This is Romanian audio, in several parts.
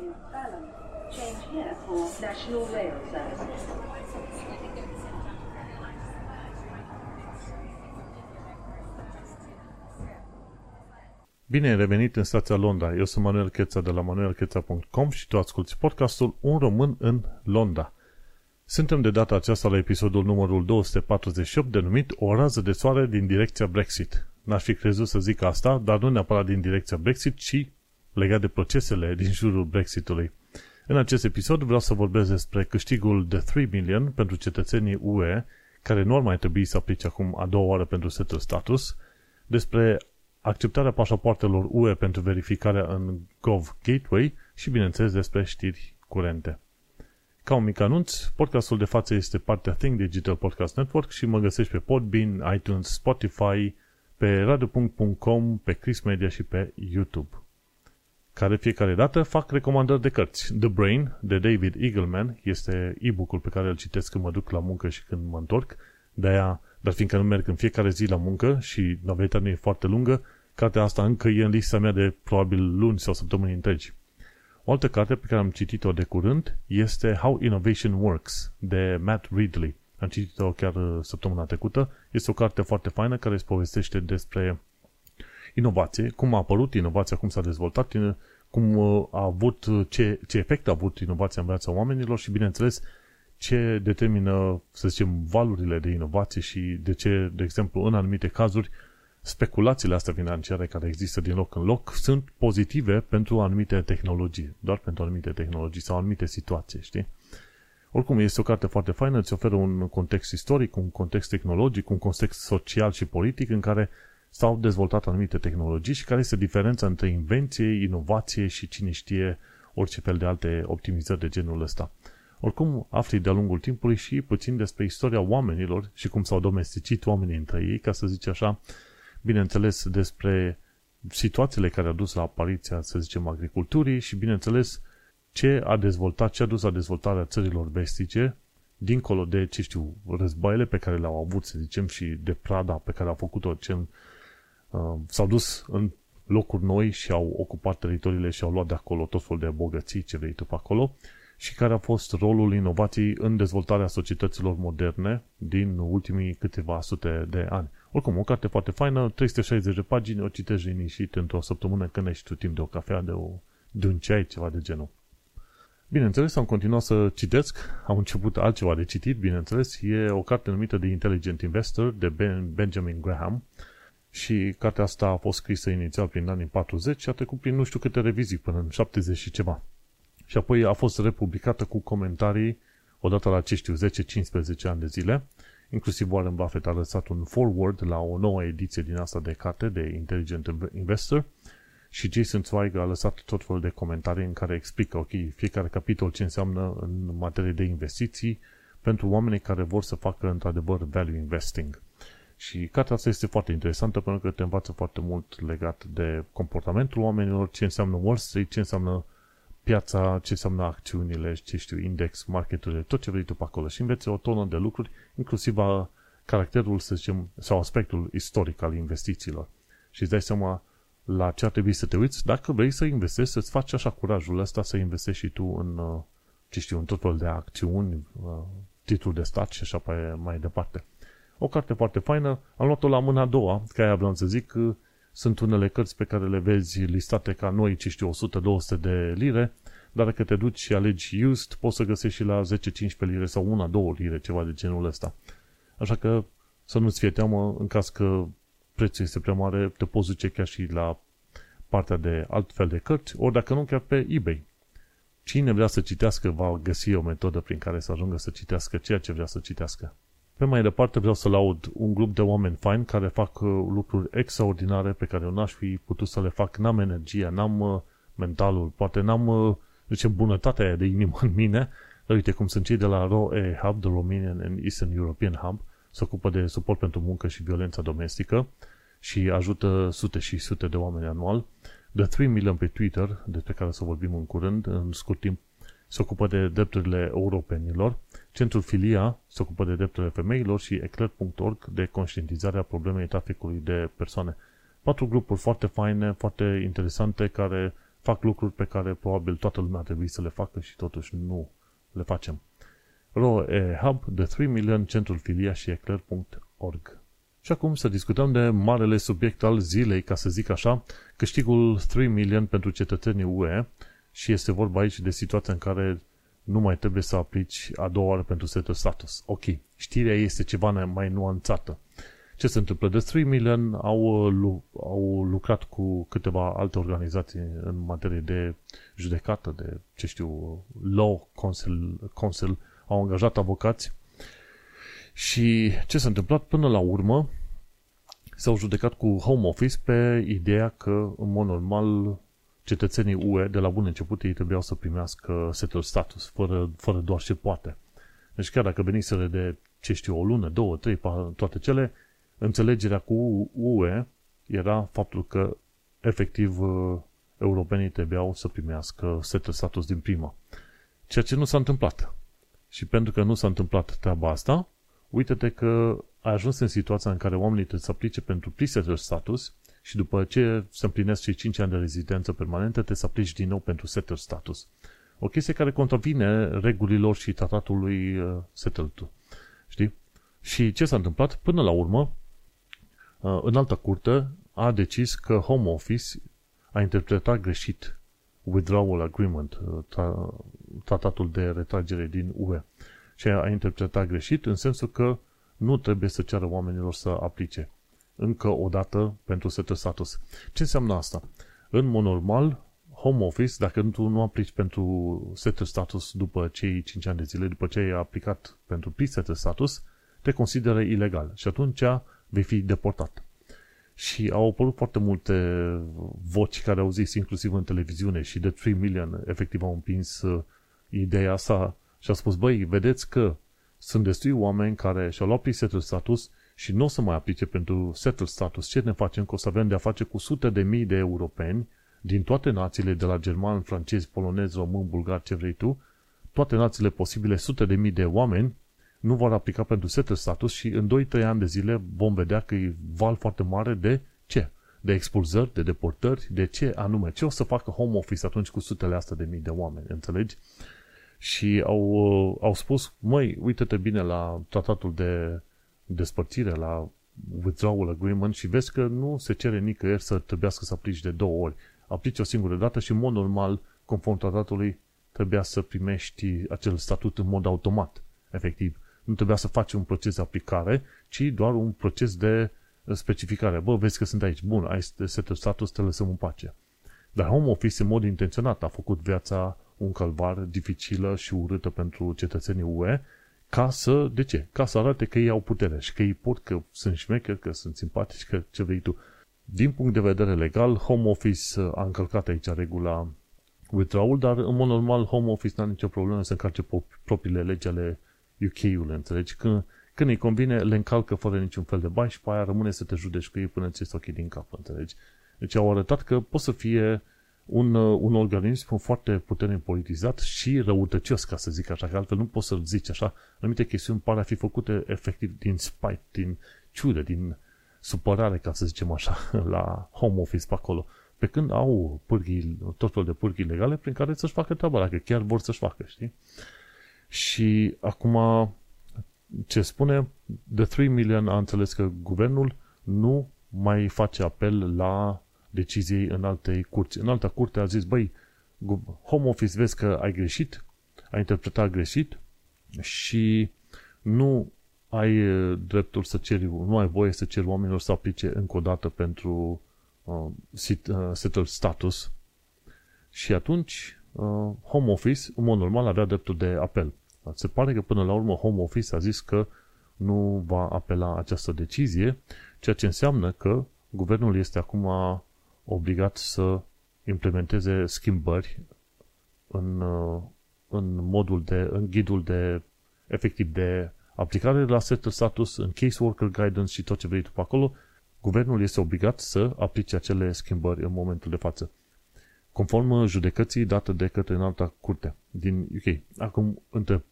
is Balham. Change here for National Rail Service. Bine ai revenit în stația Londra. Eu sunt Manuel Cheța de la manuelcheța.com și tu asculti podcastul Un român în Londra. Suntem de data aceasta la episodul numărul 248 denumit O rază de soare din direcția Brexit. N-aș fi crezut să zic asta, dar nu neapărat din direcția Brexit, ci legat de procesele din jurul Brexitului. În acest episod vreau să vorbesc despre câștigul de 3 million pentru cetățenii UE, care nu ar mai trebui să aplice acum a doua oară pentru setul status, despre acceptarea pașapoartelor UE pentru verificarea în Gov Gateway și, bineînțeles, despre știri curente. Ca un mic anunț, podcastul de față este partea Think Digital Podcast Network și mă găsești pe Podbean, iTunes, Spotify, pe radio.com, pe Chris Media și pe YouTube. Care fiecare dată fac recomandări de cărți. The Brain, de David Eagleman, este e-book-ul pe care îl citesc când mă duc la muncă și când mă întorc. De-aia, dar fiindcă nu merg în fiecare zi la muncă și novelitatea nu e foarte lungă, cartea asta încă e în lista mea de probabil luni sau săptămâni întregi. O altă carte pe care am citit-o de curând este How Innovation Works, de Matt Ridley. Am citit-o chiar uh, săptămâna trecută. Este o carte foarte faină care îți povestește despre inovație, cum a apărut inovația, cum s-a dezvoltat, cum uh, a avut, uh, ce, ce efect a avut inovația în viața oamenilor și, bineînțeles, ce determină, să zicem, valurile de inovație și de ce, de exemplu, în anumite cazuri, speculațiile astea financiare care există din loc în loc sunt pozitive pentru anumite tehnologii, doar pentru anumite tehnologii sau anumite situații, știi? Oricum, este o carte foarte faină, îți oferă un context istoric, un context tehnologic, un context social și politic în care s-au dezvoltat anumite tehnologii și care este diferența între invenție, inovație și cine știe orice fel de alte optimizări de genul ăsta. Oricum, afli de-a lungul timpului și puțin despre istoria oamenilor și cum s-au domesticit oamenii între ei, ca să zice așa, bineînțeles despre situațiile care au dus la apariția, să zicem, agriculturii și, bineînțeles, ce a dezvoltat, ce a dus la dezvoltarea țărilor vestice, dincolo de, ce știu, războaiele pe care le-au avut, să zicem, și de prada pe care a făcut-o, ce, uh, s-au dus în locuri noi și au ocupat teritoriile și au luat de acolo tot felul de bogății, ce vrei tu pe acolo, și care a fost rolul inovației în dezvoltarea societăților moderne din ultimii câteva sute de ani. Oricum, o carte foarte faină, 360 de pagini, o citești liniștit într-o săptămână când ai tu timp de o cafea, de, o, de un ceai, ceva de genul. Bineînțeles, am continuat să citesc, am început altceva de citit, bineînțeles, e o carte numită The Intelligent Investor de ben, Benjamin Graham și cartea asta a fost scrisă inițial prin anii 40 și a trecut prin nu știu câte revizii până în 70 și ceva. Și apoi a fost republicată cu comentarii odată la, ce știu, 10-15 ani de zile Inclusiv Warren Buffett a lăsat un forward la o nouă ediție din asta de carte de Intelligent Investor și Jason Zweig a lăsat tot felul de comentarii în care explică, ok, fiecare capitol ce înseamnă în materie de investiții pentru oamenii care vor să facă într-adevăr value investing. Și cartea asta este foarte interesantă pentru că te învață foarte mult legat de comportamentul oamenilor, ce înseamnă Wall Street, ce înseamnă piața, ce înseamnă acțiunile, ce știu, index, marketurile, tot ce vrei tu pe acolo și înveți o tonă de lucruri, inclusiv a caracterul, să zicem, sau aspectul istoric al investițiilor. Și îți dai seama la ce ar trebui să te uiți dacă vrei să investești, să-ți faci așa curajul ăsta să investești și tu în, uh, ce știu, în tot felul de acțiuni, uh, titlul de stat și așa mai departe. O carte foarte faină, am luat-o la mâna a doua, ca aia vreau să zic, sunt unele cărți pe care le vezi listate ca noi, ce știu, 100-200 de lire, dar dacă te duci și alegi used, poți să găsești și la 10-15 lire sau 1-2 lire, ceva de genul ăsta. Așa că să nu-ți fie teamă, în caz că prețul este prea mare, te poți duce chiar și la partea de altfel de cărți, ori dacă nu, chiar pe eBay. Cine vrea să citească va găsi o metodă prin care să ajungă să citească ceea ce vrea să citească. Pe mai departe vreau să laud un grup de oameni faini care fac uh, lucruri extraordinare pe care eu n-aș fi putut să le fac. N-am energia, n-am uh, mentalul, poate n-am, uh, zice, bunătatea aia de inimă în mine, dar uite cum sunt cei de la ROE Hub, The Romanian and Eastern European Hub, se ocupă de suport pentru muncă și violența domestică și ajută sute și sute de oameni anual. The 3 Million pe Twitter, despre care să vorbim în curând, în scurt timp, se ocupă de drepturile europenilor, Centrul Filia se ocupă de drepturile femeilor și eclair.org de conștientizarea problemei traficului de persoane. Patru grupuri foarte faine, foarte interesante, care fac lucruri pe care probabil toată lumea ar trebui să le facă și totuși nu le facem. RO e Hub, de 3 Million, centrul filia și eclair.org. Și acum să discutăm de marele subiect al zilei, ca să zic așa, câștigul 3 Million pentru cetățenii UE și este vorba aici de situația în care nu mai trebuie să aplici a doua oară pentru setul status. Ok, știrea este ceva mai nuanțată. Ce se întâmplă? The 3 Million au, au lucrat cu câteva alte organizații în materie de judecată, de, ce știu, law council, council au angajat avocați și ce s-a întâmplat până la urmă s-au judecat cu Home Office pe ideea că, în mod normal, cetățenii UE, de la bun început, ei trebuiau să primească setul status, fără, fără doar ce poate. Deci chiar dacă veniseră de, ce știu, o lună, două, trei, toate cele, înțelegerea cu UE era faptul că, efectiv, uh, europenii trebuiau să primească setul status din prima. Ceea ce nu s-a întâmplat. Și pentru că nu s-a întâmplat treaba asta, uite-te că ai ajuns în situația în care oamenii trebuie să aplice pentru pre status și după ce se împlinesc cei 5 ani de rezidență permanentă, trebuie să aplici din nou pentru setter status. O chestie care contravine regulilor și tratatului uh, settled Știi? Și ce s-a întâmplat? Până la urmă, uh, în altă curte a decis că Home Office a interpretat greșit withdrawal agreement, uh, tratatul de retragere din UE. Și a interpretat greșit în sensul că nu trebuie să ceară oamenilor să aplice încă o dată pentru setul status. Ce înseamnă asta? În mod normal, home office, dacă tu nu aplici pentru setul status după cei 5 ani de zile, după ce ai aplicat pentru pre-setul status, te consideră ilegal și atunci vei fi deportat. Și au apărut foarte multe voci care au zis, inclusiv în televiziune, și de 3 million efectiv au împins uh, ideea asta și a spus, băi, vedeți că sunt destui oameni care și-au luat pre status și nu o să mai aplice pentru settled status, ce ne facem? Că o să avem de-a face cu sute de mii de europeni din toate națiile, de la german, francez, polonez, român, bulgar, ce vrei tu, toate națiile posibile, sute de mii de oameni, nu vor aplica pentru settled status și în 2-3 ani de zile vom vedea că e val foarte mare de ce? De expulzări, de deportări, de ce anume? Ce o să facă home office atunci cu sutele astea de mii de oameni, înțelegi? Și au, au spus, măi, uite-te bine la tratatul de despărțire, la withdrawal agreement și vezi că nu se cere nicăieri să trebuiască să aplici de două ori. Aplici o singură dată și în mod normal, conform tratatului, trebuia să primești acel statut în mod automat, efectiv. Nu trebuia să faci un proces de aplicare, ci doar un proces de specificare. Bă, vezi că sunt aici. Bun, ai setul status, te lăsăm în pace. Dar Home Office, în mod intenționat, a făcut viața un calvar dificilă și urâtă pentru cetățenii UE ca să, de ce? Ca să arate că ei au putere și că ei pot, că sunt șmecheri, că sunt simpatici, că ce vrei tu. Din punct de vedere legal, Home Office a încălcat aici regula withdrawal, dar în mod normal Home Office nu are nicio problemă să încarce propriile legi ale UK-ului, înțelegi? Când, când îi convine, le încalcă fără niciun fel de bani și pe aia rămâne să te judeci cu ei până ți ochii din cap, înțelegi? Deci au arătat că poți să fie un, uh, un organism foarte puternic politizat și răutăcios, ca să zic așa, că altfel nu poți să zici așa. Anumite chestiuni pare a fi făcute efectiv din spite, din ciudă, din supărare, ca să zicem așa, la home office pe acolo. Pe când au pârghii, tot felul de pârghii legale prin care să-și facă treaba, dacă chiar vor să-și facă, știi? Și acum, ce spune, de 3 million a înțeles că guvernul nu mai face apel la deciziei în alte curți. În alta curte a zis, băi, home office vezi că ai greșit, ai interpretat greșit și nu ai dreptul să ceri, nu ai voie să ceri oamenilor să aplice încă o dată pentru uh, sit, uh, settled status. Și atunci uh, Home Office, în mod normal, avea dreptul de apel. Se pare că până la urmă Home Office a zis că nu va apela această decizie, ceea ce înseamnă că guvernul este acum obligat să implementeze schimbări în, uh, în modul de, în ghidul de, efectiv de aplicare la setul status, în caseworker guidance și tot ce vrei tu pe acolo, guvernul este obligat să aplice acele schimbări în momentul de față. Conform judecății date de către înalta curte din UK. Acum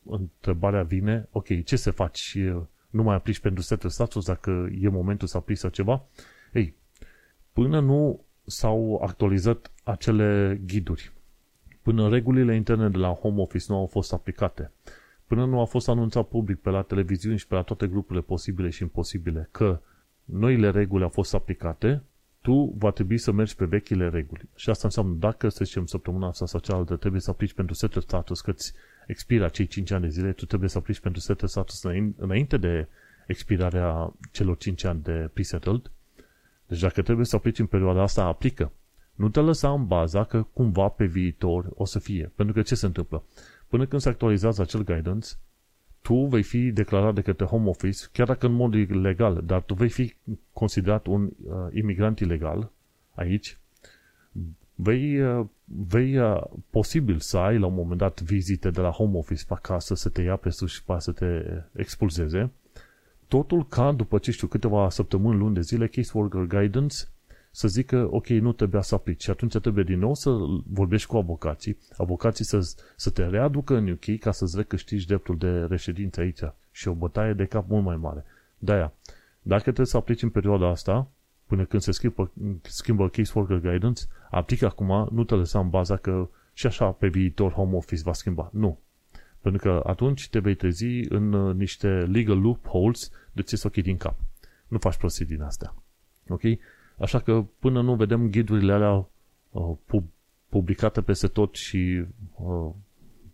întrebarea vine, ok, ce se faci? Nu mai aplici pentru setul status dacă e momentul să aplici sau ceva? Ei, până nu s-au actualizat acele ghiduri. Până regulile interne de la home office nu au fost aplicate, până nu a fost anunțat public pe la televiziuni și pe la toate grupurile posibile și imposibile că noile reguli au fost aplicate, tu va trebui să mergi pe vechile reguli. Și asta înseamnă, dacă, să zicem, săptămâna asta sau cealaltă trebuie să aplici pentru setul status, că îți expiră cei 5 ani de zile, tu trebuie să aplici pentru setul status înainte de expirarea celor 5 ani de pre-settled. Deci dacă trebuie să aplici în perioada asta, aplică. Nu te lăsa în baza că cumva pe viitor o să fie. Pentru că ce se întâmplă? Până când se actualizează acel guidance, tu vei fi declarat de către Home Office, chiar dacă în mod legal, dar tu vei fi considerat un uh, imigrant ilegal aici, vei, uh, vei uh, posibil să ai la un moment dat vizite de la Home Office pe acasă, să te ia pe sus și pe să te expulzeze. Totul ca după ce știu câteva săptămâni, luni de zile, Caseworker Guidance să zică, ok, nu trebuia să aplici. Și atunci trebuie din nou să vorbești cu avocații, avocații să, să te readucă în UK ca să-ți recâștigi dreptul de reședință aici. Și o bătaie de cap mult mai mare. De-aia, dacă trebuie să aplici în perioada asta, până când se schimbă, schimbă Caseworker Guidance, aplică acum, nu te lăsa în baza că și așa pe viitor Home Office va schimba. Nu. Pentru că atunci te vei trezi în uh, niște legal loopholes de ți ochii din cap. Nu faci prostii din astea. Ok? Așa că până nu vedem ghidurile alea uh, publicate peste tot și uh,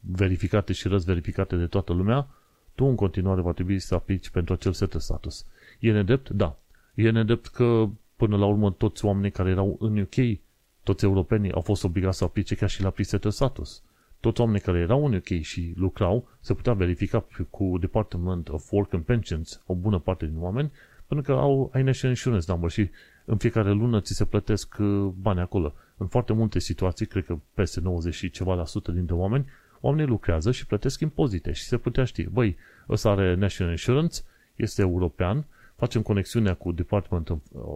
verificate și răzverificate de toată lumea, tu în continuare va trebui să aplici pentru acel set de status. E nedrept? Da. E nedrept că până la urmă toți oamenii care erau în UK, toți europenii, au fost obligați să aplice chiar și la de status. Toți oamenii care erau în UK și lucrau, se putea verifica cu Department of Work and Pensions, o bună parte din oameni, pentru că au, ai National Insurance Number și în fiecare lună ți se plătesc uh, bani acolo. În foarte multe situații, cred că peste 90 și ceva la sută dintre oameni, oamenii lucrează și plătesc impozite și se putea ști, băi, ăsta are National Insurance, este european, facem conexiunea cu Department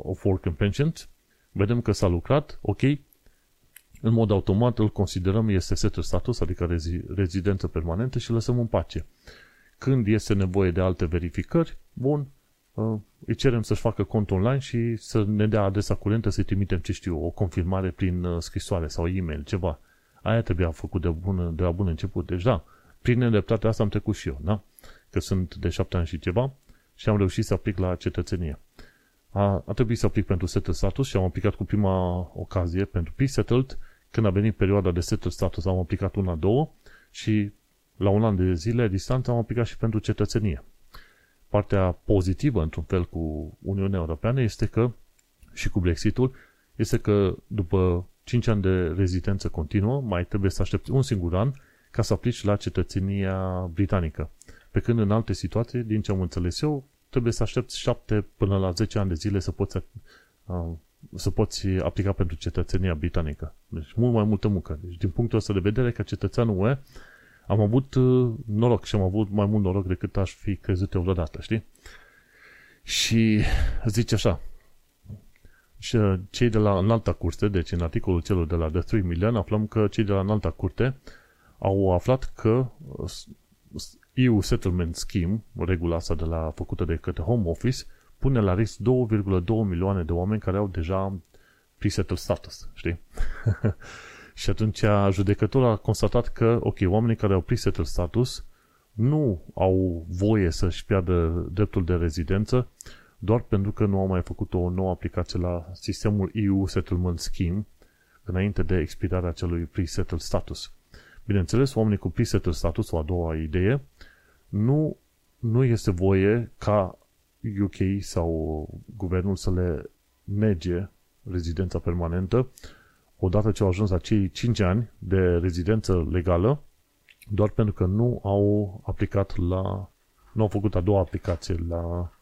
of Work and Pensions, vedem că s-a lucrat, ok, în mod automat îl considerăm este setul status, adică rezidență permanentă și lăsăm în pace. Când este nevoie de alte verificări, bun, uh, îi cerem să-și facă cont online și să ne dea adresa curentă, să-i trimitem, ce știu, o confirmare prin uh, scrisoare sau e-mail, ceva. Aia trebuia făcut de, bun, de la bun început. Deci da, prin nedreptatea asta am trecut și eu, da? Că sunt de șapte ani și ceva și am reușit să aplic la cetățenie. A, a trebuit să aplic pentru settled status și am aplicat cu prima ocazie pentru pre-settled. Când a venit perioada de settled status am aplicat una, două și la un an de zile distanță am aplicat și pentru cetățenie partea pozitivă, într-un fel, cu Uniunea Europeană este că, și cu Brexitul, este că după 5 ani de rezidență continuă, mai trebuie să aștepți un singur an ca să aplici la cetățenia britanică. Pe când în alte situații, din ce am înțeles eu, trebuie să aștepți 7 până la 10 ani de zile să poți, uh, să poți aplica pentru cetățenia britanică. Deci mult mai multă muncă. Deci din punctul ăsta de vedere, ca cetățeanul UE, am avut uh, noroc și am avut mai mult noroc decât aș fi crezut eu vreodată, știi? Și zice așa, și uh, cei de la înalta curte, deci în articolul celor de la The 3 Million, aflăm că cei de la înalta curte au aflat că uh, EU Settlement Scheme, regula asta de la, făcută de către Home Office, pune la risc 2,2 milioane de oameni care au deja pre-settled status, știi? Și atunci judecătorul a constatat că, ok, oamenii care au pre-settled status nu au voie să-și piardă dreptul de rezidență doar pentru că nu au mai făcut o nouă aplicație la sistemul EU Settlement Scheme înainte de expirarea acelui pre-settled status. Bineînțeles, oamenii cu pre-settled status, o a doua idee, nu, nu este voie ca UK sau guvernul să le nege rezidența permanentă odată ce au ajuns la cei 5 ani de rezidență legală, doar pentru că nu au aplicat la, nu au făcut a doua aplicație la,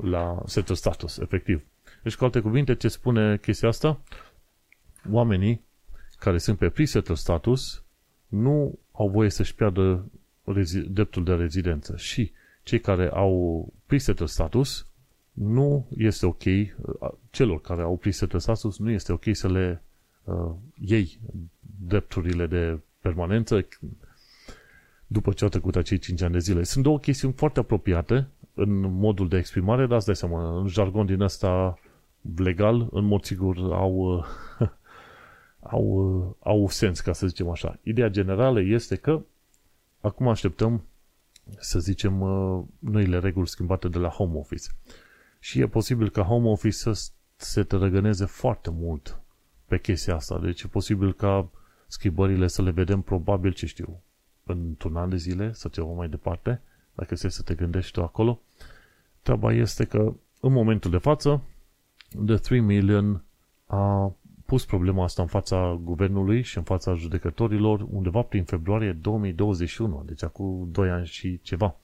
la setul status, efectiv. Deci, cu alte cuvinte, ce spune chestia asta? Oamenii care sunt pe pre-settled status nu au voie să-și piardă dreptul de rezidență și cei care au pre-settled status nu este ok, celor care au pre-settled status nu este ok să le uh, ei drepturile de permanență după ce au trecut acei 5 ani de zile. Sunt două chestiuni foarte apropiate în modul de exprimare, dar îți dai seama, în jargon din ăsta legal, în mod sigur au, au, au sens, ca să zicem așa. Ideea generală este că acum așteptăm, să zicem, noile reguli schimbate de la home office. Și e posibil ca home office să se tărăgăneze foarte mult pe chestia asta. Deci e posibil ca schimbările să le vedem probabil, ce știu, într-un an de zile sau ceva mai departe, dacă se să te gândești tu acolo. Treaba este că în momentul de față, The 3 Million a pus problema asta în fața guvernului și în fața judecătorilor undeva prin februarie 2021, deci acum 2 ani și ceva.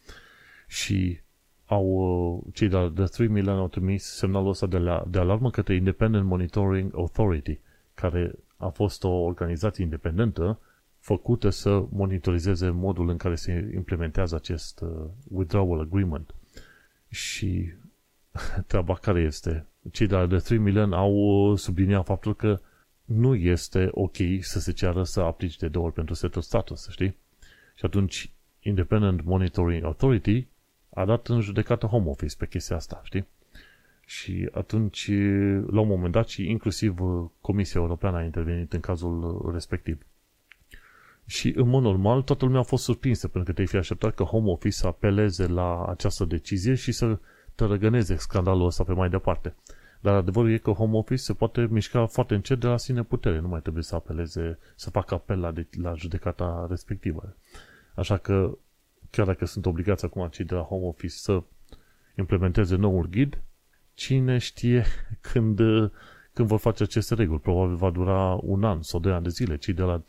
Și au, uh, cei de la The 3 Million au trimis semnalul ăsta de, la, de alarmă către Independent Monitoring Authority, care a fost o organizație independentă făcută să monitorizeze modul în care se implementează acest uh, withdrawal agreement. Și treaba care este? Cei de la The 3 Million au uh, subliniat faptul că nu este ok să se ceară să aplici de două ori pentru setul status, știi? Și atunci Independent Monitoring Authority a dat în judecată home office pe chestia asta, știi? Și atunci, la un moment dat, și inclusiv uh, Comisia Europeană a intervenit în cazul uh, respectiv. Și, în mod normal, toată lumea a fost surprinsă, pentru că te-ai fi așteptat că Home Office să apeleze la această decizie și să tărăgăneze scandalul ăsta pe mai departe. Dar adevărul e că Home Office se poate mișca foarte încet de la sine putere. Nu mai trebuie să apeleze, să facă apel la, de, la judecata respectivă. Așa că, chiar dacă sunt obligați acum cei de la Home Office să implementeze noul ghid, cine știe când, când vor face aceste reguli. Probabil va dura un an sau doi ani de zile. Cei de la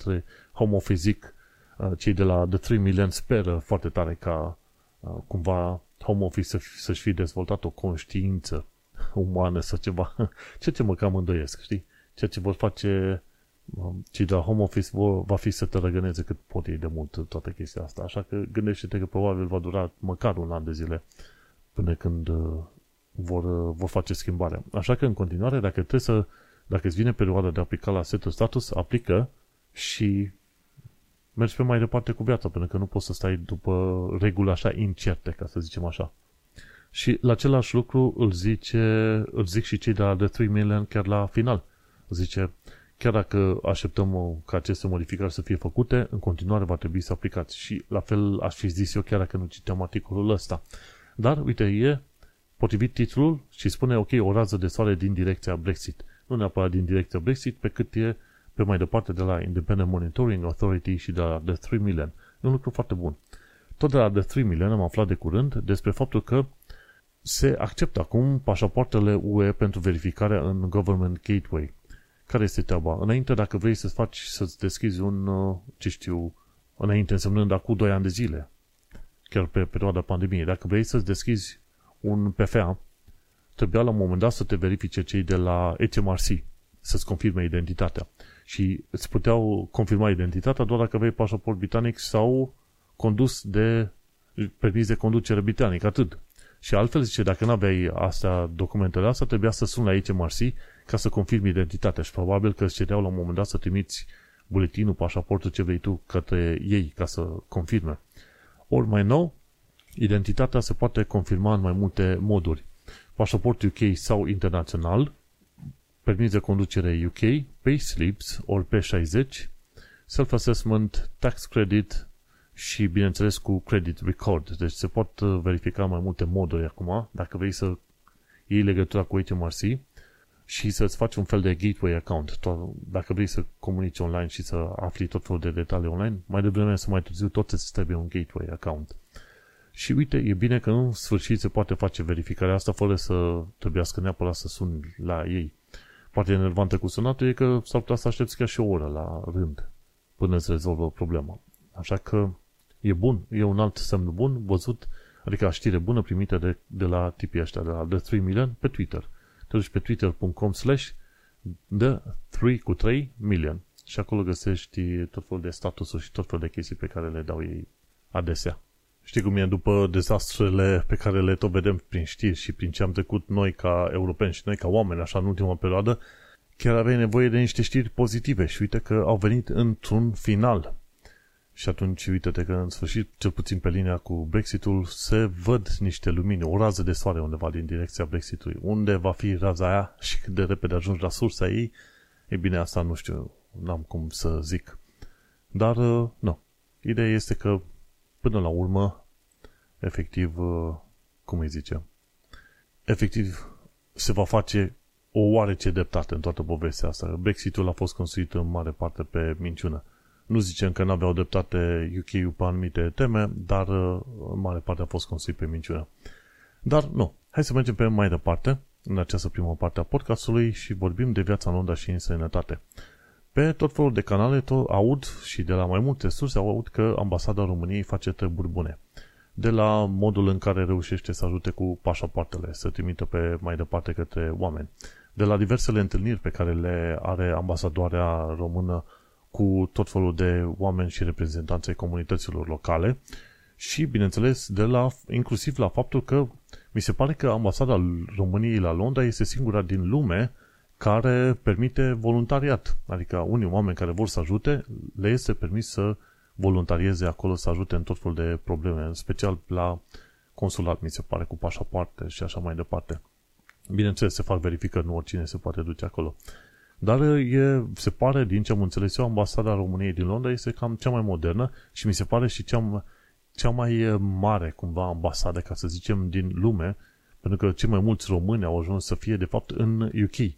Home Office zic, uh, cei de la The 3 Million speră foarte tare ca uh, cumva Home Office să, să-și fi dezvoltat o conștiință umană sau ceva. Ceea ce mă cam îndoiesc, știi? Ceea ce vor face um, cei de la Home Office vor, va fi să te răgăneze cât pot ei de mult toată chestia asta. Așa că gândește-te că probabil va dura măcar un an de zile până când uh, vor, vor face schimbarea. Așa că în continuare, dacă trebuie să, dacă îți vine perioada de a aplica la setul status, aplică și mergi pe mai departe cu viața, pentru că nu poți să stai după reguli așa incerte, ca să zicem așa. Și la același lucru îl, zice, îl zic și cei de la The 3 Million chiar la final. Zice, chiar dacă așteptăm ca aceste modificări să fie făcute, în continuare va trebui să aplicați. Și la fel aș fi zis eu chiar dacă nu citeam articolul ăsta. Dar, uite, e potrivit titlul și spune, ok, o rază de soare din direcția Brexit. Nu neapărat din direcția Brexit, pe cât e pe mai departe de la Independent Monitoring Authority și de la The 3 Million. E un lucru foarte bun. Tot de la The 3 Million am aflat de curând despre faptul că se acceptă acum pașapoartele UE pentru verificarea în Government Gateway. Care este treaba? Înainte, dacă vrei să faci, să-ți deschizi un, uh, ce știu, înainte însemnând acum 2 ani de zile, chiar pe perioada pandemiei, dacă vrei să-ți deschizi un PFA, trebuia la un moment dat să te verifice cei de la HMRC, să-ți confirme identitatea. Și îți puteau confirma identitatea doar dacă aveai pașaport britanic sau condus de permis de conducere britanic, atât. Și altfel zice, dacă nu aveai astea, documentele astea, trebuia să suni la HMRC ca să confirmi identitatea și probabil că îți cereau la un moment dat să trimiți buletinul, pașaportul, ce vrei tu către ei ca să confirme. Ori mai nou, Identitatea se poate confirma în mai multe moduri. Pașaport UK sau internațional, permis de conducere UK, payslips ori P60, self-assessment, tax credit și, bineînțeles, cu credit record. Deci se pot uh, verifica mai multe moduri acum, dacă vrei să iei legătura cu HMRC și să-ți faci un fel de gateway account. Dacă vrei să comunici online și să afli tot felul de detalii online, mai devreme să mai târziu tot îți trebuie un gateway account. Și uite, e bine că în sfârșit se poate face verificarea asta fără să trebuiască neapărat să suni la ei. Partea enervantă cu sunatul e că s-ar putea să aștepți chiar și o oră la rând până se rezolvă problema. Așa că e bun, e un alt semn bun văzut, adică știre bună primită de, de la tipii ăștia, de la The 3 Million pe Twitter. Te duci pe twitter.com slash The 3 cu 3 million și acolo găsești tot felul de statusuri și tot felul de chestii pe care le dau ei adesea. Știi cum e după dezastrele pe care le tot vedem prin știri și prin ce am trecut noi ca europeni și noi ca oameni, așa, în ultima perioadă, chiar aveai nevoie de niște știri pozitive și uite că au venit într-un final. Și atunci, uite-te că în sfârșit, cel puțin pe linia cu Brexitul, se văd niște lumini, o rază de soare undeva din direcția Brexitului. Unde va fi raza aia și cât de repede ajungi la sursa ei, e bine, asta nu știu, n-am cum să zic. Dar, uh, nu. Ideea este că, până la urmă, efectiv, uh, cum îi zice, efectiv se va face o oarece dreptate în toată povestea asta. Brexitul a fost construit în mare parte pe minciună. Nu zicem că nu aveau dreptate UK-ul pe anumite teme, dar uh, în mare parte a fost construit pe minciună. Dar nu. Hai să mergem pe mai departe în această primă parte a podcastului și vorbim de viața în Londra și în sănătate. Pe tot felul de canale tot aud și de la mai multe surse aud că ambasada României face treburi bune. De la modul în care reușește să ajute cu pașapoartele, să trimită pe mai departe către oameni. De la diversele întâlniri pe care le are ambasadoarea română cu tot felul de oameni și reprezentanții comunităților locale și, bineînțeles, de la, inclusiv la faptul că mi se pare că ambasada României la Londra este singura din lume care permite voluntariat. Adică unii oameni care vor să ajute, le este permis să voluntarieze acolo, să ajute în tot felul de probleme, în special la consulat, mi se pare, cu pașapoarte și așa mai departe. Bineînțeles, se fac verificări, nu oricine se poate duce acolo. Dar e, se pare, din ce am înțeles eu, ambasada României din Londra este cam cea mai modernă și mi se pare și cea, cea mai mare, cumva, ambasadă, ca să zicem, din lume, pentru că cei mai mulți români au ajuns să fie, de fapt, în UK.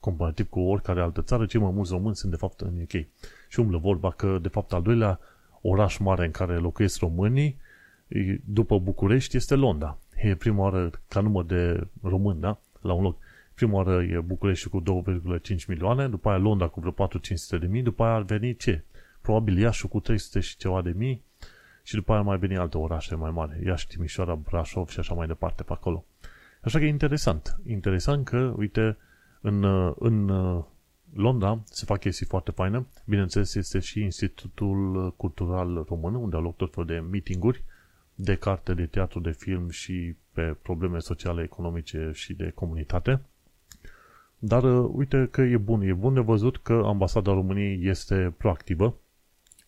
Comparativ cu oricare altă țară, cei mai mulți români sunt, de fapt, în UK. Și umblă vorba că, de fapt, al doilea oraș mare în care locuiesc românii, după București, este Londra. E prima oară ca număr de români, da? La un loc. Prima oară e București cu 2,5 milioane, după aia Londra cu vreo 4-500 de mii, după aia ar veni ce? Probabil Iașu cu 300 și ceva de mii și după aia mai veni alte orașe mai mari, Iași, Timișoara, Brașov și așa mai departe pe acolo. Așa că e interesant. Interesant că, uite, în, în Londra se fac chestii foarte faine. Bineînțeles, este și Institutul Cultural Român, unde au loc tot felul de meetinguri de carte, de teatru, de film și pe probleme sociale, economice și de comunitate. Dar uh, uite că e bun. E bun de văzut că ambasada României este proactivă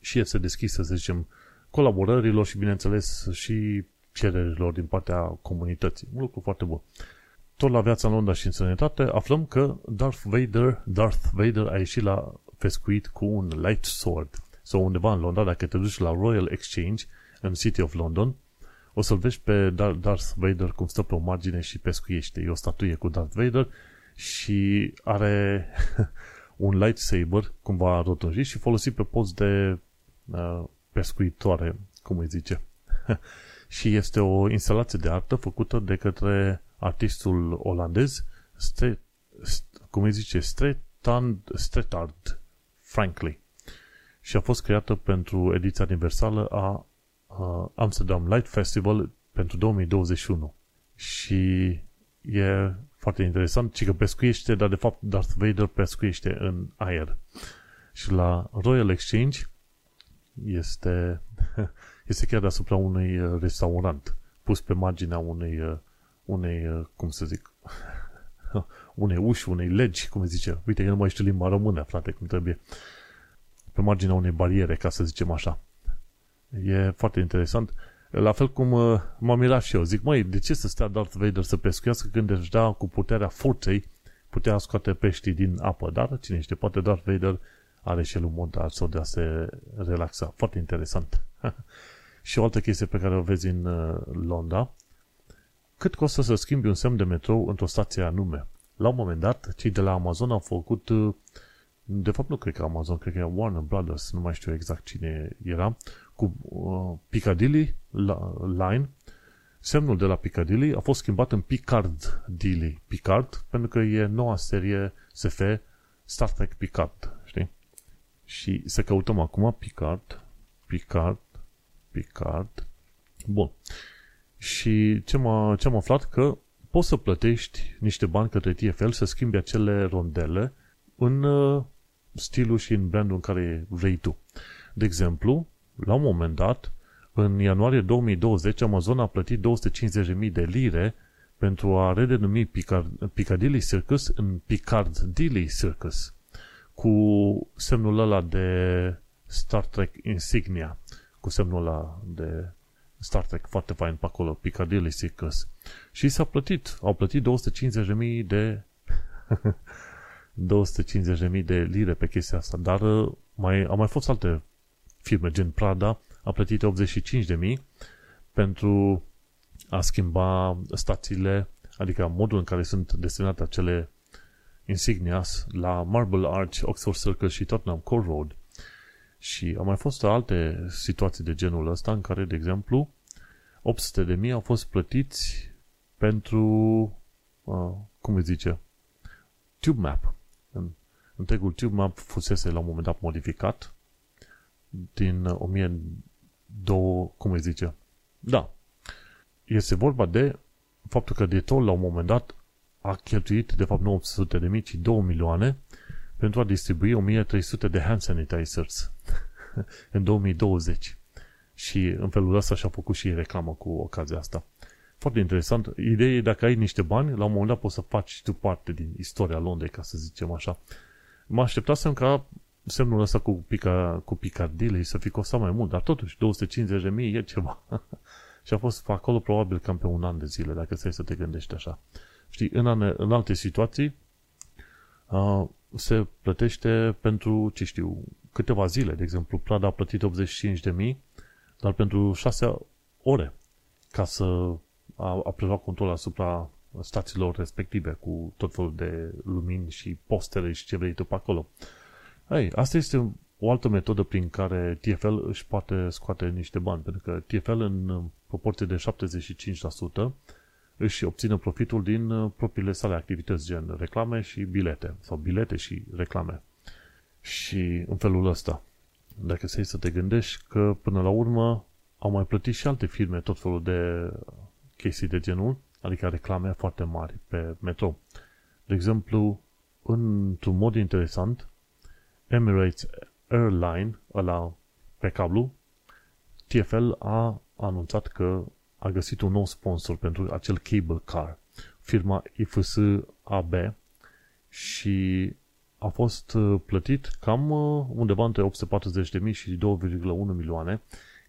și este deschisă, să zicem, colaborărilor și, bineînțeles, și cererilor din partea comunității. Un lucru foarte bun. Tot la viața în Londra și în sănătate, aflăm că Darth Vader, Darth Vader a ieșit la pescuit cu un light sword. Sau undeva în Londra, dacă te duci la Royal Exchange, în City of London, o să-l vezi pe Darth Vader cum stă pe o margine și pescuiește. E o statuie cu Darth Vader și are un lightsaber cumva rotunjit și folosit pe post de uh, pescuitoare, cum îi zice. și este o instalație de artă făcută de către artistul olandez Stre, cum îi zice, Stretand, Stretard Frankly și a fost creată pentru ediția universală a uh, Amsterdam Light Festival pentru 2021 și e foarte interesant, ci că pescuiește, dar de fapt Darth Vader pescuiește în aer. Și la Royal Exchange este, este chiar deasupra unui uh, restaurant pus pe marginea unei, uh, unei uh, cum să zic, unei uși, unei legi, cum zice. Uite, eu nu mai știu limba română, frate, cum trebuie. Pe marginea unei bariere, ca să zicem așa. E foarte interesant. La fel cum uh, m-am mirat și eu. Zic, măi, de ce să stea Darth Vader să pescuiască când își da cu puterea forței putea scoate peștii din apă? Dar, cine știe, poate Darth Vader are și el un montaj sau de a se relaxa. Foarte interesant. și o altă chestie pe care o vezi în uh, Londra, cât costă să schimbi un semn de metrou într-o stație anume? La un moment dat, cei de la Amazon au făcut uh, de fapt nu cred că Amazon, cred că e Warner Brothers, nu mai știu exact cine era, cu uh, Piccadilly Line, semnul de la Piccadilly a fost schimbat în Picard Dilly. Picard, pentru că e noua serie SF Star Trek Picard, știi? Și să căutăm acum Picard, Picard, Picard. Bun. Și ce, m-a, ce am aflat că poți să plătești niște bani către TFL să schimbi acele rondele în uh, stilul și în brandul în care vrei tu. De exemplu, la un moment dat, în ianuarie 2020, Amazon a plătit 250.000 de lire pentru a redenumi Picard, Piccadilly Circus în Piccadilly Circus cu semnul ăla de Star Trek insignia. cu semnul ăla de Star Trek foarte fain pe acolo, Piccadilly Circus. Și s-a plătit, au plătit 250.000 de 250.000 de lire pe chestia asta, dar uh, mai, au mai fost alte firme, gen Prada, a plătit 85.000 pentru a schimba stațiile, adică modul în care sunt destinate acele insignias la Marble Arch, Oxford Circus și Tottenham Court Road. Și au mai fost alte situații de genul ăsta în care, de exemplu, 800 de mii au fost plătiți pentru, uh, cum îi zice, Tube Map. Întregul Tube Map fusese la un moment dat modificat din 1200, cum îi zice? Da. Este vorba de faptul că Detol la un moment dat a cheltuit de fapt 900 de mii, ci 2 milioane pentru a distribui 1300 de hand sanitizers în 2020. Și în felul ăsta și-a făcut și reclamă cu ocazia asta. Foarte interesant. Ideea e dacă ai niște bani, la un moment dat poți să faci tu parte din istoria Londrei, ca să zicem așa. Mă așteptasem ca semnul ăsta cu, pica, cu Piccadilly să fi costat mai mult, dar totuși 250 de mii e ceva. și a fost acolo probabil cam pe un an de zile, dacă stai să te gândești așa. Știi, în, ane, în alte situații uh, se plătește pentru, ce știu, câteva zile. De exemplu, Prada a plătit 85 de mii, dar pentru 6 ore ca să a, a preluat control asupra stațiilor respective cu tot felul de lumini și postere și ce vrei tu pe acolo. Ei, asta este o altă metodă prin care TFL își poate scoate niște bani, pentru că TFL în proporție de 75% își obține profitul din uh, propriile sale activități, gen reclame și bilete, sau bilete și reclame. Și în felul ăsta, dacă să să te gândești că până la urmă au mai plătit și alte firme tot felul de chestii de genul, adică reclame foarte mari pe metro. De exemplu, într-un mod interesant, Emirates Airline, ăla pe cablu, TFL a anunțat că a găsit un nou sponsor pentru acel cable car, firma IFS AB și a fost uh, plătit cam uh, undeva între 840.000 și 2,1 milioane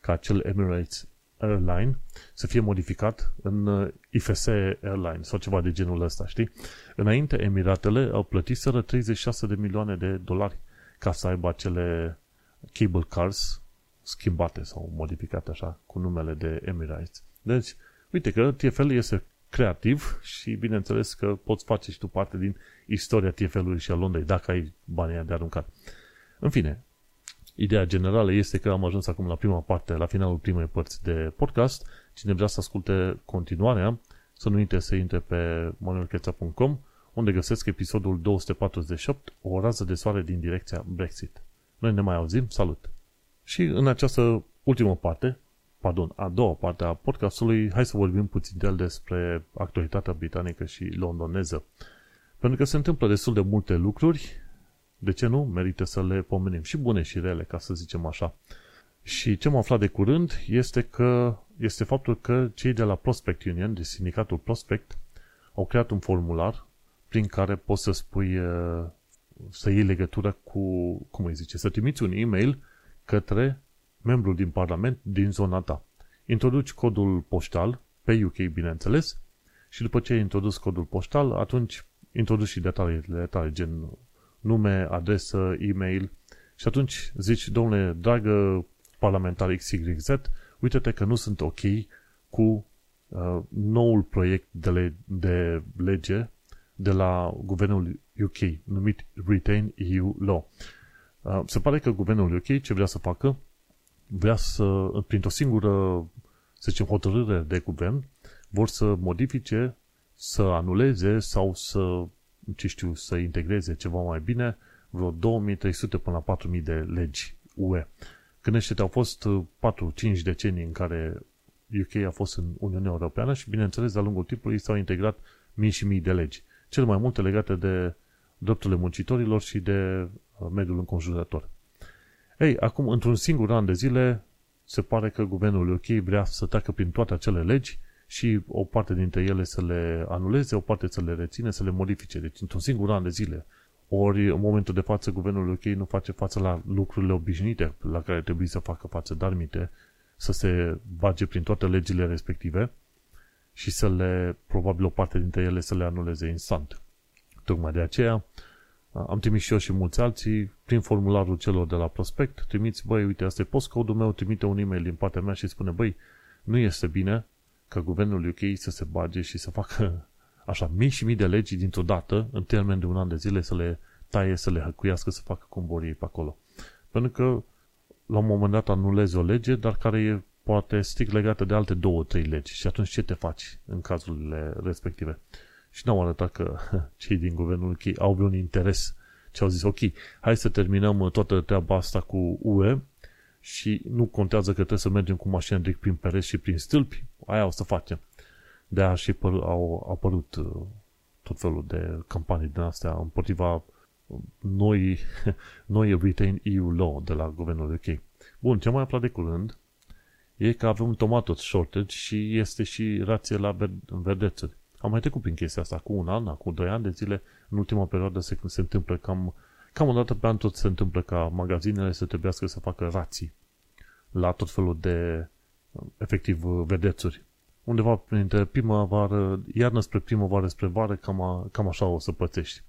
ca acel Emirates Airline să fie modificat în uh, IFS Airline sau ceva de genul ăsta, știi? Înainte, Emiratele au plătit 36 de milioane de dolari ca să aibă acele cable cars schimbate sau modificate așa cu numele de Emirates. Deci, uite că TFL este creativ și bineînțeles că poți face și tu parte din istoria TFL-ului și a Londrei dacă ai banii de aruncat. În fine, ideea generală este că am ajuns acum la prima parte, la finalul primei părți de podcast. Cine vrea să asculte continuarea, să nu uite să intre pe manuelcheța.com unde găsesc episodul 248, o rază de soare din direcția Brexit. Noi ne mai auzim, salut! Și în această ultimă parte, pardon, a doua parte a podcastului, hai să vorbim puțin de el despre actualitatea britanică și londoneză. Pentru că se întâmplă destul de multe lucruri, de ce nu? Merită să le pomenim și bune și rele, ca să zicem așa. Și ce am aflat de curând este că este faptul că cei de la Prospect Union, de sindicatul Prospect, au creat un formular prin care poți să spui să iei legătură cu, cum îi zice, să trimiți un e-mail către membrul din Parlament din zona ta. Introduci codul poștal, pe UK bineînțeles, și după ce ai introdus codul poștal, atunci introduci și detaliile tale, gen nume, adresă, e-mail și atunci zici, domnule, dragă parlamentar XYZ, uite-te că nu sunt ok cu uh, noul proiect de, le- de lege de la guvernul UK, numit Retain EU Law. Uh, se pare că guvernul UK ce vrea să facă vrea să, printr-o singură, să zicem, hotărâre de guvern, vor să modifice, să anuleze sau să, ce știu, să integreze ceva mai bine vreo 2300 până la 4000 de legi UE. Gândește-te, au fost 4-5 decenii în care UK a fost în Uniunea Europeană și, bineînțeles, de-a lungul timpului s-au integrat mii și mii de legi. Cel mai multe legate de drepturile muncitorilor și de uh, mediul înconjurător. Ei, acum, într-un singur an de zile, se pare că guvernul UK vrea să treacă prin toate acele legi și o parte dintre ele să le anuleze, o parte să le reține, să le modifice. Deci, într-un singur an de zile. Ori, în momentul de față, guvernul UK nu face față la lucrurile obișnuite la care trebuie să facă față, dar minte, să se bage prin toate legile respective și să le, probabil o parte dintre ele să le anuleze instant. Tocmai de aceea am trimis și eu și mulți alții prin formularul celor de la prospect, trimiți, băi, uite, asta e postcode-ul meu, trimite un e-mail din partea mea și spune, băi, nu este bine ca guvernul UK să se bage și să facă așa mii și mii de legi dintr-o dată, în termen de un an de zile, să le taie, să le hăcuiască, să facă cum vor ei pe acolo. Pentru că la un moment dat anulezi o lege, dar care e poate strict legată de alte două, trei legi. Și atunci ce te faci în cazurile respective? Și n-au arătat că cei din guvernul UK au vreun interes și au zis, ok, hai să terminăm toată treaba asta cu UE și nu contează că trebuie să mergem cu mașini direct prin pereți și prin stâlpi, aia o să facem. De aia și au apărut uh, tot felul de campanii din astea împotriva noi, noi retain EU law de la guvernul UK. Bun, ce mai aflat de curând e că avem un tomato shortage și este și rație la verdețuri. Am mai trecut prin chestia asta cu un an, cu doi ani de zile, în ultima perioadă se, se întâmplă cam, cam o dată pe an tot se întâmplă ca magazinele să trebuiască să facă rații la tot felul de efectiv vedețuri. Undeva printre primăvară, iarnă spre primăvară, spre vară, cam, a, cam așa o să pățești.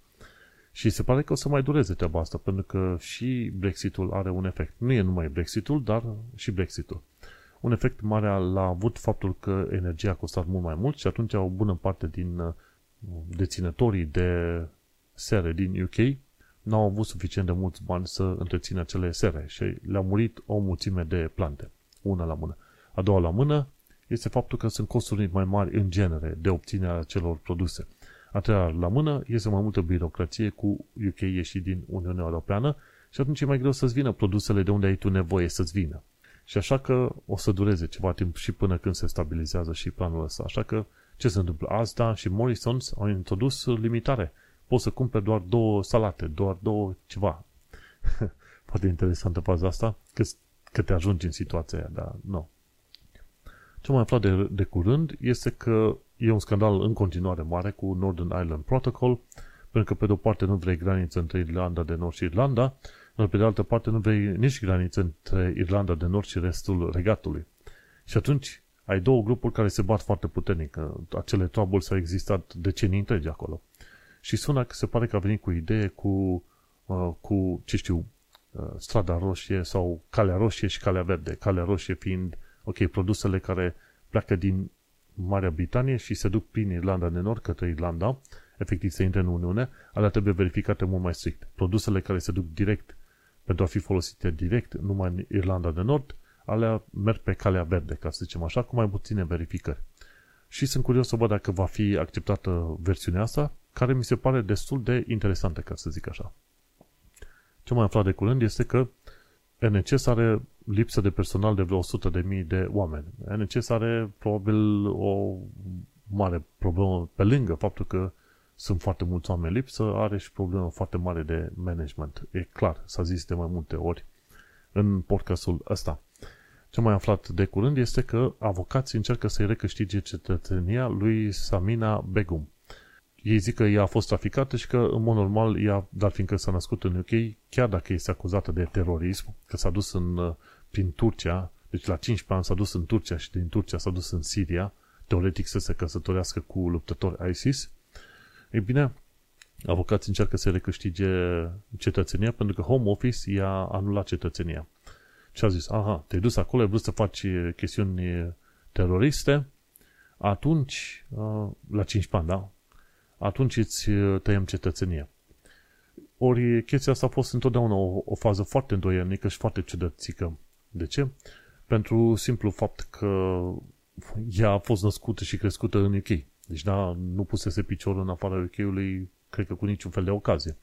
Și se pare că o să mai dureze treaba asta, pentru că și Brexitul are un efect. Nu e numai Brexitul, dar și Brexitul. Un efect mare l-a avut faptul că energia a costat mult mai mult și atunci o bună parte din uh, deținătorii de sere din UK n-au avut suficient de mulți bani să întrețină acele sere și le-au murit o mulțime de plante, una la mână. A doua la mână este faptul că sunt costuri mai mari în genere de obținerea celor produse. A treia la mână este mai multă birocrație cu UK ieșit din Uniunea Europeană și atunci e mai greu să-ți vină produsele de unde ai tu nevoie să-ți vină. Și așa că o să dureze ceva timp și până când se stabilizează și planul ăsta. Așa că ce se întâmplă? Asta și Morrisons au introdus limitare. Poți să cumperi doar două salate, doar două ceva. Poate interesantă faza asta, că, că te ajungi în situația aia, dar nu. Ce mai aflat de, de curând este că e un scandal în continuare mare cu Northern Ireland Protocol, pentru că pe de o parte nu vrei graniță între Irlanda de Nord și Irlanda, dar pe de altă parte nu vrei nici graniță între Irlanda de Nord și restul regatului. Și atunci ai două grupuri care se bat foarte puternic. Acele troubles au existat decenii întregi acolo. Și sună că se pare că a venit cu idee cu, uh, cu ce știu, uh, strada roșie sau calea roșie și calea verde. Calea roșie fiind, ok, produsele care pleacă din Marea Britanie și se duc prin Irlanda de Nord către Irlanda, efectiv să intre în Uniune, alea trebuie verificate mult mai strict. Produsele care se duc direct pentru a fi folosite direct numai în Irlanda de Nord, alea merg pe calea verde, ca să zicem așa, cu mai puține verificări. Și sunt curios să văd dacă va fi acceptată versiunea asta, care mi se pare destul de interesantă, ca să zic așa. Ce mai aflat de curând este că NCS are lipsă de personal de vreo 100.000 de oameni. NCS are probabil o mare problemă pe lângă faptul că sunt foarte mulți oameni lipsă, are și problemă foarte mare de management. E clar, s-a zis de mai multe ori în podcastul ăsta. Ce mai aflat de curând este că avocații încearcă să-i recâștige cetățenia lui Samina Begum. Ei zic că ea a fost traficată și că, în mod normal, ea, dar fiindcă s-a născut în UK, chiar dacă este acuzată de terorism, că s-a dus în, prin Turcia, deci la 15 ani s-a dus în Turcia și din Turcia s-a dus în Siria, teoretic să se căsătorească cu luptători ISIS, ei bine, avocații încearcă să recâștige cetățenia pentru că Home Office i-a anulat cetățenia. Și a zis, aha, te-ai dus acolo, ai vrut să faci chestiuni teroriste, atunci, la 5 ani, da? Atunci îți tăiem cetățenia. Ori chestia asta a fost întotdeauna o, o fază foarte îndoielnică și foarte ciudățică. De ce? Pentru simplu fapt că ea a fost născută și crescută în UK. Deci da, nu pusese piciorul în afara UK-ului, cred că cu niciun fel de ocazie.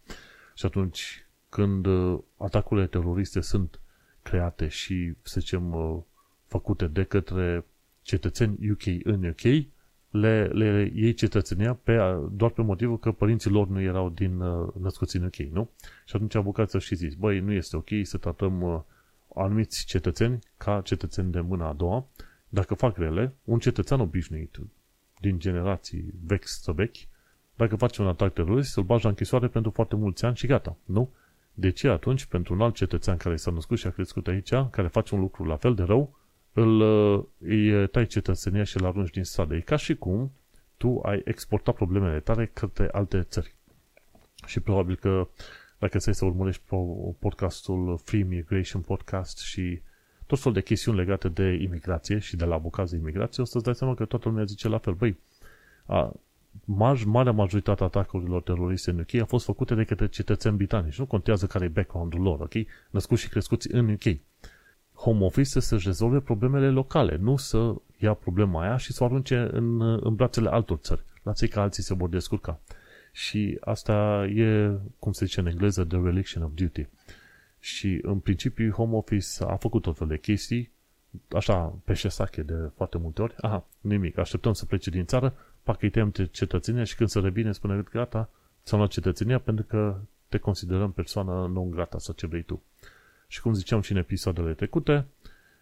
Și atunci, când uh, atacurile teroriste sunt create și, să zicem, uh, făcute de către cetățeni UK în UK, le, le iei cetățenia pe, doar pe motivul că părinții lor nu erau din uh, născuți în UK, nu? Și atunci avocații și zis, băi, nu este ok să tratăm uh, anumiți cetățeni ca cetățeni de mâna a doua, dacă fac rele, un cetățean obișnuit, din generații vechi să vechi, dacă face un atac terorist, îl bagi la închisoare pentru foarte mulți ani și gata, nu? De ce atunci, pentru un alt cetățean care s-a născut și a crescut aici, care face un lucru la fel de rău, îl, îi tai cetățenia și îl arunci din stradă. E ca și cum tu ai exportat problemele tale către alte țări. Și probabil că dacă ți să urmărești podcastul Free Migration Podcast și tot fel de chestiuni legate de imigrație și de la bucaz de imigrație, o să-ți dai seama că toată lumea zice la fel. Băi, a, maj, marea majoritate a atacurilor teroriste în UK a fost făcute de către cetățeni britanici. Nu contează care e background-ul lor, ok? Născuți și crescuți în UK. Home Office să-și rezolve problemele locale, nu să ia problema aia și să o arunce în, în brațele altor țări. Lasă-i că alții se vor descurca. Și asta e, cum se zice în engleză, the reliction of duty. Și în principiu Home Office a făcut tot fel de chestii, așa, pe șesache de foarte multe ori. Aha, nimic, așteptăm să plece din țară, pac îi tăiem cetățenia și când se revine spune gata, ți-am luat cetățenia pentru că te considerăm persoană non grata sau ce vrei tu. Și cum ziceam și în episoadele trecute,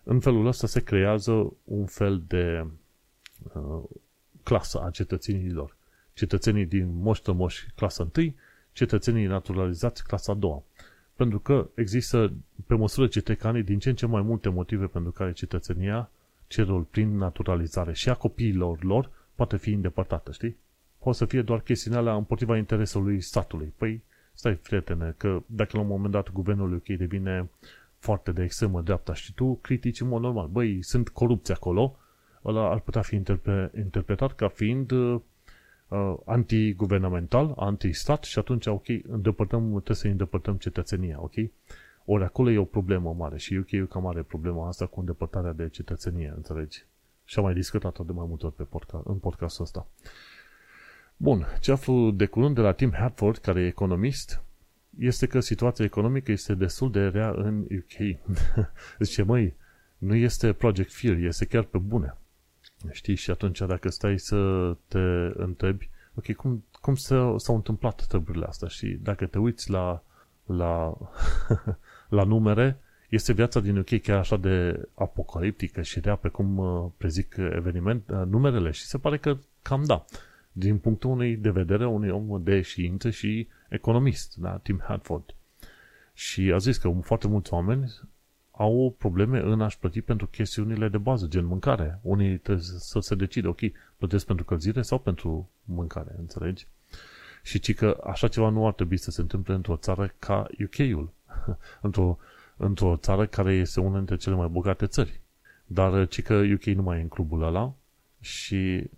în felul ăsta se creează un fel de uh, clasă a cetățenilor. Cetățenii din moș moș clasa 1, cetățenii naturalizați clasa 2. Pentru că există, pe măsură ce trec ani, din ce în ce mai multe motive pentru care cetățenia cerul prin naturalizare și a copiilor lor poate fi îndepărtată, știi? Poate să fie doar chestiunea alea împotriva interesului statului. Păi, stai, prietene, că dacă la un moment dat guvernul UK devine foarte de extremă dreapta și tu critici în mod normal, băi, sunt corupți acolo, ăla ar putea fi interpre- interpretat ca fiind uh, antiguvernamental, anti-stat și atunci, ok, îndepărtăm, trebuie să îndepărtăm cetățenia, ok? Ori acolo e o problemă mare și UK e cam mare problema asta cu îndepărtarea de cetățenie, înțelegi? Și am mai discutat-o de mai multe ori pe podcast, în podcastul ăsta. Bun, ce aflu de curând de la Tim Hartford, care e economist, este că situația economică este destul de rea în UK. Zice, măi, nu este Project Fear, este chiar pe bune. Știi? Și atunci dacă stai să te întrebi, ok, cum, cum s-au, s-au întâmplat treburile astea? Și dacă te uiți la, la, la numere, este viața din UK chiar așa de apocaliptică și rea pe cum uh, prezic eveniment, uh, numerele și se pare că cam da. Din punctul unui de vedere unui om de știință și economist, da, Tim Hadford. Și a zis că foarte mulți oameni au probleme în a-și plăti pentru chestiunile de bază, gen mâncare. Unii trebuie să se decide, ok, plătesc pentru călzire sau pentru mâncare, înțelegi? Și ci că așa ceva nu ar trebui să se întâmple într-o țară ca UK-ul. într-o, într-o țară care este una dintre cele mai bogate țări. Dar ci că UK nu mai e în clubul ăla și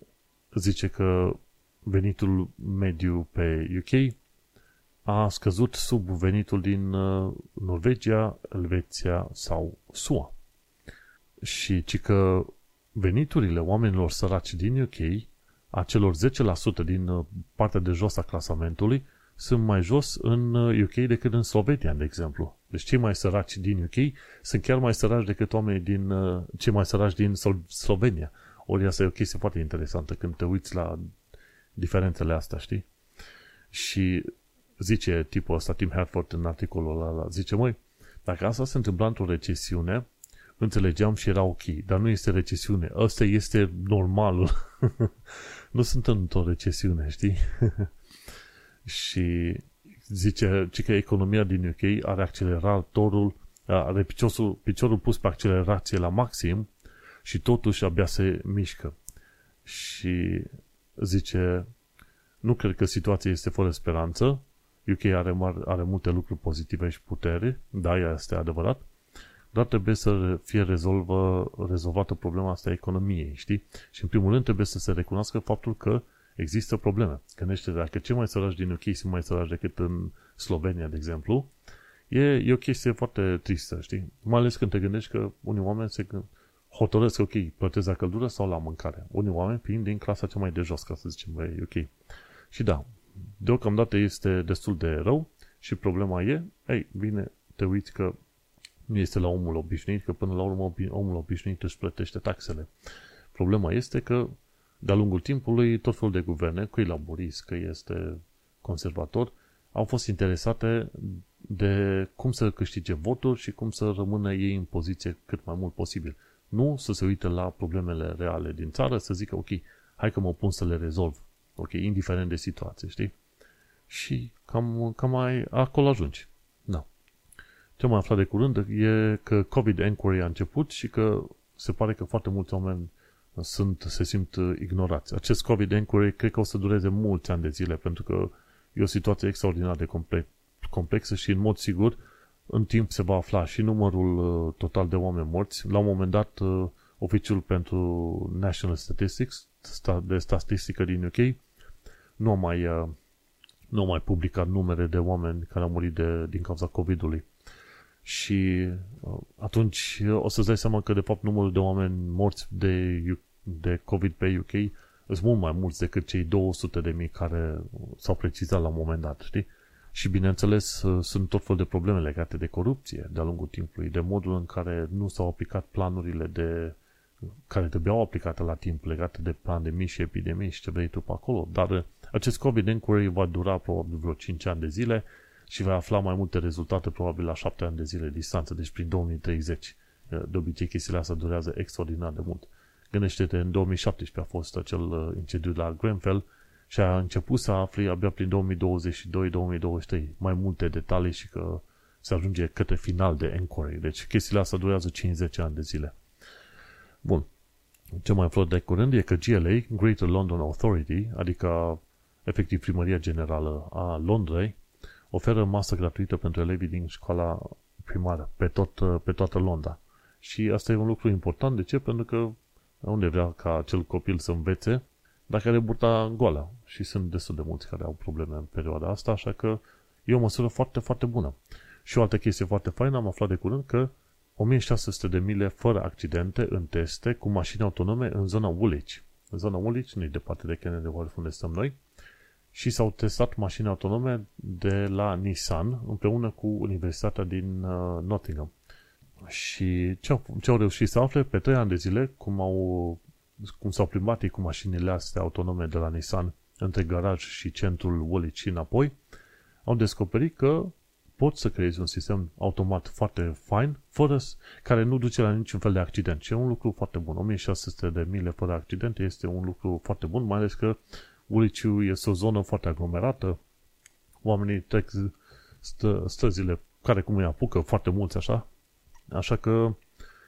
zice că venitul mediu pe UK a scăzut sub venitul din uh, Norvegia, Elveția sau SUA. Și ci că veniturile oamenilor săraci din UK, a celor 10% din uh, partea de jos a clasamentului, sunt mai jos în UK uh, decât în Slovenia, de exemplu. Deci cei mai săraci din UK sunt chiar mai săraci decât oamenii din cei mai săraci din Slovenia. Ori asta e o chestie foarte interesantă când te uiți la diferențele astea, știi? Și zice tipul ăsta, Tim Harford, în articolul ăla, zice, măi, dacă asta se întâmplă într-o recesiune, înțelegeam și era ok, dar nu este recesiune. Ăsta este normalul. nu sunt într-o recesiune, știi? și zice că economia din UK are acceleratorul, are piciorul, piciorul pus pe accelerație la maxim și totuși abia se mișcă. Și zice, nu cred că situația este fără speranță, UK are, mar- are multe lucruri pozitive și putere, da, ea este adevărat, dar trebuie să fie rezolvă, rezolvată problema asta a economiei, știi? Și în primul rând trebuie să se recunoască faptul că există probleme. Gândește dacă cei mai săraci din UK sunt mai săraci decât în Slovenia, de exemplu, e, e o chestie foarte tristă, știi? Mai ales când te gândești că unii oameni se hotărăsc, ok, plătesc la căldură sau la mâncare. Unii oameni fiind din clasa cea mai de jos, ca să zicem, băi, ok. Și da, deocamdată este destul de rău și problema e, ei, bine, te uiți că nu este la omul obișnuit, că până la urmă omul obișnuit își plătește taxele. Problema este că de-a lungul timpului tot felul de guverne, că e laborist, că este conservator, au fost interesate de cum să câștige voturi și cum să rămână ei în poziție cât mai mult posibil. Nu să se uite la problemele reale din țară, să zică, ok, hai că mă pun să le rezolv. Ok, indiferent de situație, știi? Și cam, cam mai acolo ajungi. Da. Ce am aflat de curând e că COVID Inquiry a început și că se pare că foarte mulți oameni sunt, se simt ignorați. Acest COVID inquiry cred că o să dureze mulți ani de zile, pentru că e o situație extraordinar de complexă și în mod sigur în timp se va afla și numărul uh, total de oameni morți. La un moment dat, uh, oficiul pentru National Statistics, de statistică din UK, nu a mai, uh, nu a mai publicat numere de oameni care au murit de, din cauza COVID-ului. Și atunci o să-ți dai seama că, de fapt, numărul de oameni morți de, de COVID pe UK sunt mult mai mulți decât cei 200 de mii care s-au precizat la un moment dat, știi? Și bineînțeles sunt tot fel de probleme legate de corupție de-a lungul timpului, de modul în care nu s-au aplicat planurile de care trebuiau aplicate la timp legate de pandemii și epidemii și ce vrei tu pe acolo. Dar acest COVID inquiry va dura probabil vreo 5 ani de zile și va afla mai multe rezultate probabil la 7 ani de zile distanță, deci prin 2030. De obicei chestiile astea durează extraordinar de mult. Gândește-te, în 2017 a fost acel incendiu la Grenfell și a început să afli abia prin 2022-2023 mai multe detalii și că se ajunge către final de inquiry. Deci chestiile astea durează 50 ani de zile. Bun. Ce mai aflat de curând e că GLA, Greater London Authority, adică efectiv Primăria Generală a Londrei, oferă masă gratuită pentru elevii din școala primară pe, tot, pe toată Londra. Și asta e un lucru important. De ce? Pentru că unde vrea ca acel copil să învețe dacă are burta goală. Și sunt destul de mulți care au probleme în perioada asta, așa că e o măsură foarte, foarte bună. Și o altă chestie foarte faină, am aflat de curând că 1600 de mile fără accidente în teste cu mașini autonome în zona Woolwich. În zona Woolwich, nu departe de Kennedy Wharf unde stăm noi, și s-au testat mașini autonome de la Nissan împreună cu Universitatea din uh, Nottingham. Și ce au, ce au reușit să afle pe 3 ani de zile, cum, au, cum s-au plimbat ei cu mașinile astea autonome de la Nissan între garaj și centrul Woolwich și înapoi, au descoperit că poți să creezi un sistem automat foarte fain, fără, care nu duce la niciun fel de accident. Și e un lucru foarte bun. 1600 de mile fără accidente este un lucru foarte bun, mai ales că Uliciu este o zonă foarte aglomerată, oamenii trec stă, străzile care cum îi apucă, foarte mulți așa, așa că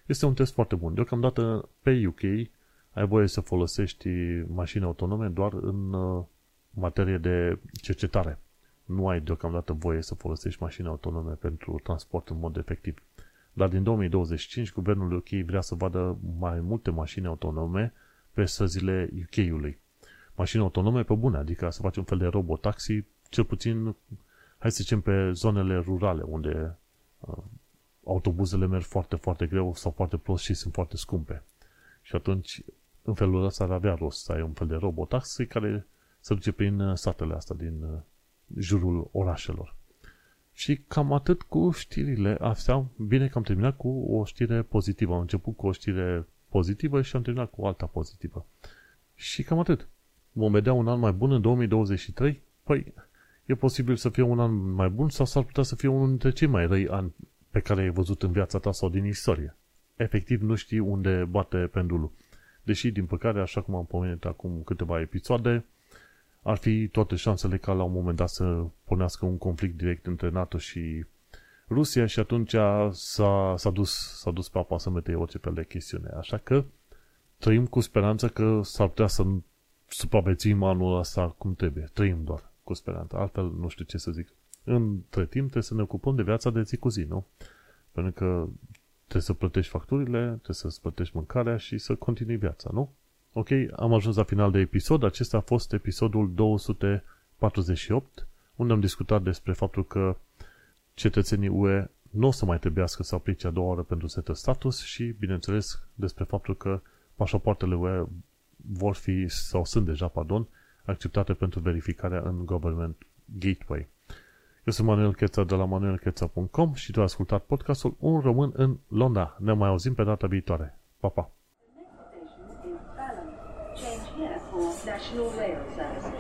este un test foarte bun. Deocamdată pe UK ai voie să folosești mașini autonome doar în uh, materie de cercetare. Nu ai deocamdată voie să folosești mașini autonome pentru transport în mod efectiv. Dar din 2025, guvernul UK vrea să vadă mai multe mașini autonome pe străzile UK-ului mașini autonome pe bune, adică să faci un fel de robotaxi, cel puțin, hai să zicem, pe zonele rurale, unde uh, autobuzele merg foarte, foarte greu sau foarte prost și sunt foarte scumpe. Și atunci, în felul ăsta ar avea rost să ai un fel de robotaxi care să duce prin uh, satele astea din uh, jurul orașelor. Și cam atât cu știrile astea. Bine că am terminat cu o știre pozitivă. Am început cu o știre pozitivă și am terminat cu alta pozitivă. Și cam atât vom vedea un an mai bun în 2023? Păi, e posibil să fie un an mai bun sau s-ar putea să fie unul dintre cei mai răi ani pe care ai văzut în viața ta sau din istorie. Efectiv, nu știi unde bate pendulul. Deși, din păcate, așa cum am pomenit acum câteva episoade, ar fi toate șansele ca la un moment dat să pornească un conflict direct între NATO și Rusia și atunci s-a, s-a, dus, s-a dus pe apa să mete orice fel de chestiune. Așa că trăim cu speranță că s-ar putea să supraviețuim anul ăsta cum trebuie. Trăim doar cu speranță. Altfel nu știu ce să zic. Între timp trebuie să ne ocupăm de viața de zi cu zi, nu? Pentru că trebuie să plătești facturile, trebuie să-ți plătești mâncarea și să continui viața, nu? Ok, am ajuns la final de episod. Acesta a fost episodul 248, unde am discutat despre faptul că cetățenii UE nu o să mai trebuiască să aplice a doua oară pentru setă status și, bineînțeles, despre faptul că pașapoartele UE vor fi, sau sunt deja, pardon, acceptate pentru verificarea în Government Gateway. Eu sunt Manuel Cheța de la manuelcheța.com și tu ai ascultat podcastul Un român în Londra. Ne mai auzim pe data viitoare. Pa, pa! Change here for National Rail Service.